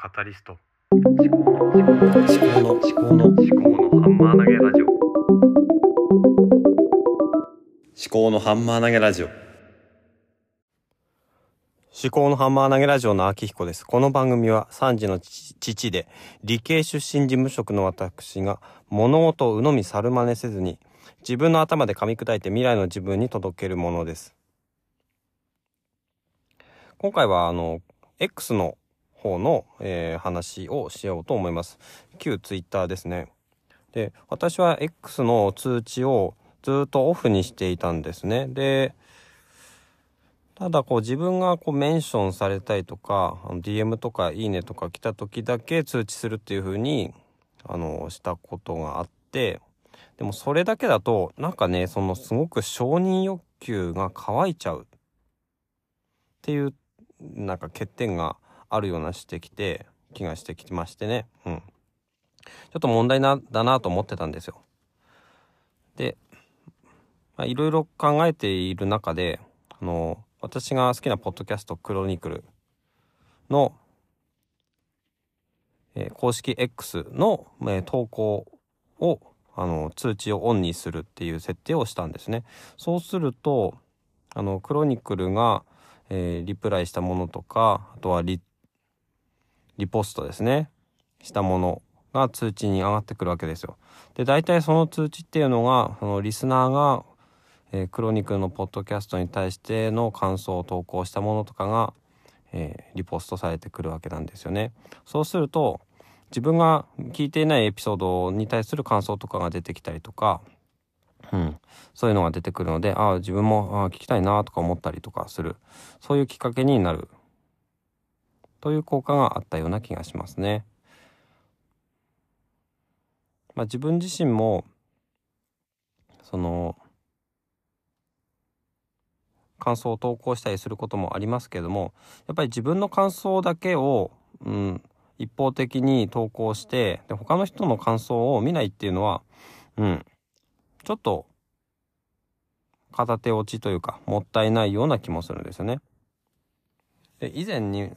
カタリスト思考の思考の思考の思考の思思考のハンマー投げラジオ考のハンマー投げラジオ思考のハンマー投げラジオの秋彦です。この番組は3児の父父で理系出身事務職の私が物事を鵜呑み猿真似せずに自分の頭で噛み砕いて未来の自分に届けるものです。今回はあの X の方の、えー話をしようと思います。旧 Twitter ですね。で、私は X の通知をずっとオフにしていたんですね。で、ただこう自分がこうメンションされたりとか DM とかいいねとか来た時だけ通知するっていう風にあのしたことがあってでもそれだけだとなんかねそのすごく承認欲求が乾いちゃうっていうなんか欠点があるようなしてきて気がしてきましてね。うん。ちょっと問題なだなと思ってたんですよ。でまあいろいろ考えている中であの私が好きなポッドキャストクロニクルの、えー公式 X の、えー投稿をあの通知をオンにするっていう設定をしたんですね。そうするとあのクロニクルが、えーリプライしたものとかあとはリリポストですねしたものが通知に上がってくるわけですよ。で大体その通知っていうのがそのリスナーがえークロニクルのポッドキャストに対しての感想を投稿したものとかが、えーリポストされてくるわけなんですよね。そうすると自分が聞いていないエピソードに対する感想とかが出てきたりとか、うん、そういうのが出てくるのでああ自分もあ聞きたいなとか思ったりとかするそういうきっかけになるという効果があったような気がしますね。まあ、自分自身もその感想を投稿したりすることもありますけどもやっぱり自分の感想だけを、うん、一方的に投稿してで他の人の感想を見ないっていうのは、うん、ちょっと片手落ちというかもったいないような気もするんですよね。で以前に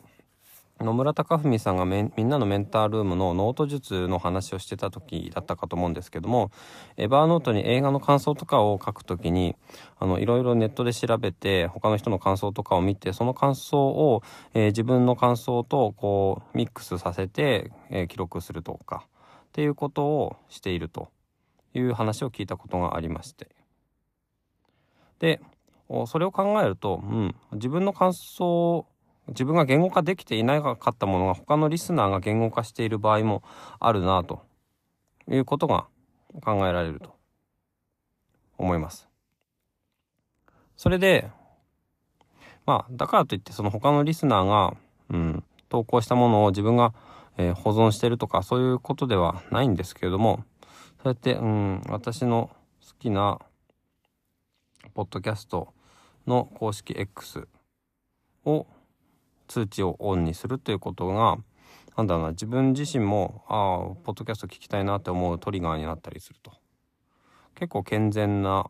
野村貴文さんがみんなのメンタールームのノート術の話をしてた時だったかと思うんですけども Evernote に映画の感想とかを書くときにあのいろいろネットで調べて他の人の感想とかを見てその感想を、えー自分の感想とこうミックスさせて、えー記録するとかっていうことをしているという話を聞いたことがありまして。でそれを考えると、うん、自分の感想自分が言語化できていなかったものが他のリスナーが言語化している場合もあるなということが考えられると思います。それでまあだからといってその他のリスナーが、うん、投稿したものを自分が、えー保存してるとかそういうことではないんですけれどもそうやって、うん、私の好きなポッドキャストの公式 X を通知をオンにするということがなんだろうな自分自身もああポッドキャスト聞きたいなって思うトリガーになったりすると結構健全な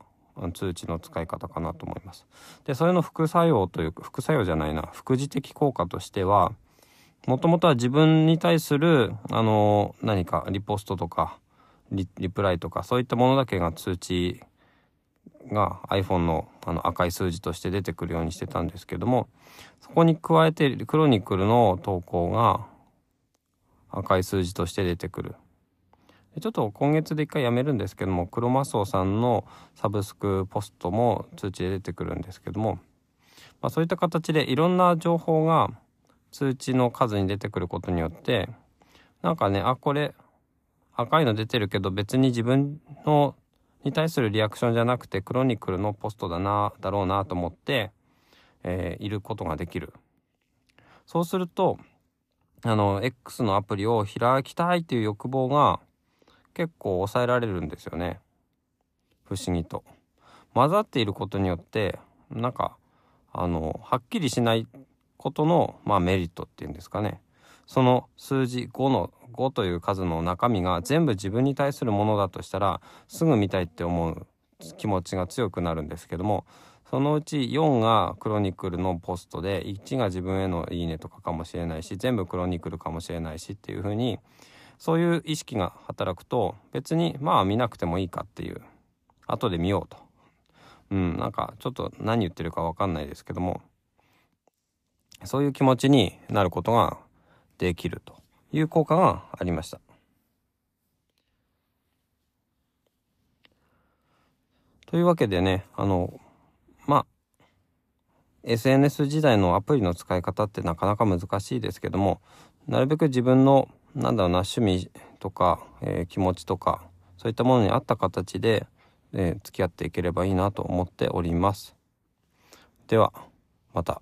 通知の使い方かなと思います。でそれの副作用というか副作用じゃないな副次的効果としてはもともとは自分に対するあの何かリポストとかリリプライとかそういったものだけが通知が iPhone のあの赤い数字として出てくるようにしてたんですけどもそこに加えてクロニクルの投稿が赤い数字として出てくる。ちょっと今月で一回やめるんですけどもクロマスオさんのサブスクポストも通知で出てくるんですけども、まあ、そういった形でいろんな情報が通知の数に出てくることによってなんかねあこれ赤いの出てるけど別に自分のに対するリアクションじゃなくてクロニクルのポストだなだろうなと思って、えーいることができる。そうするとあの X のアプリを開きたいっていう欲望が結構抑えられるんですよね。不思議と。混ざっていることによってなんかあのはっきりしないことの、まあ、メリットっていうんですかね。その数字5の5という数の中身が全部自分に対するものだとしたらすぐ見たいって思う気持ちが強くなるんですけどもそのうち4がクロニクルのポストで1が自分へのいいねとかかもしれないし全部クロニクルかもしれないしっていう風にそういう意識が働くと別にまあ見なくてもいいかっていう後で見ようと。うんなんかちょっと何言ってるか分かんないですけどもそういう気持ちになることができるという効果がありました。というわけでねあのまあ SNS 時代のアプリの使い方ってなかなか難しいですけどもなるべく自分のなんだろうな趣味とか、えー、気持ちとかそういったものに合った形で、えー、付き合っていければいいなと思っております。ではまた。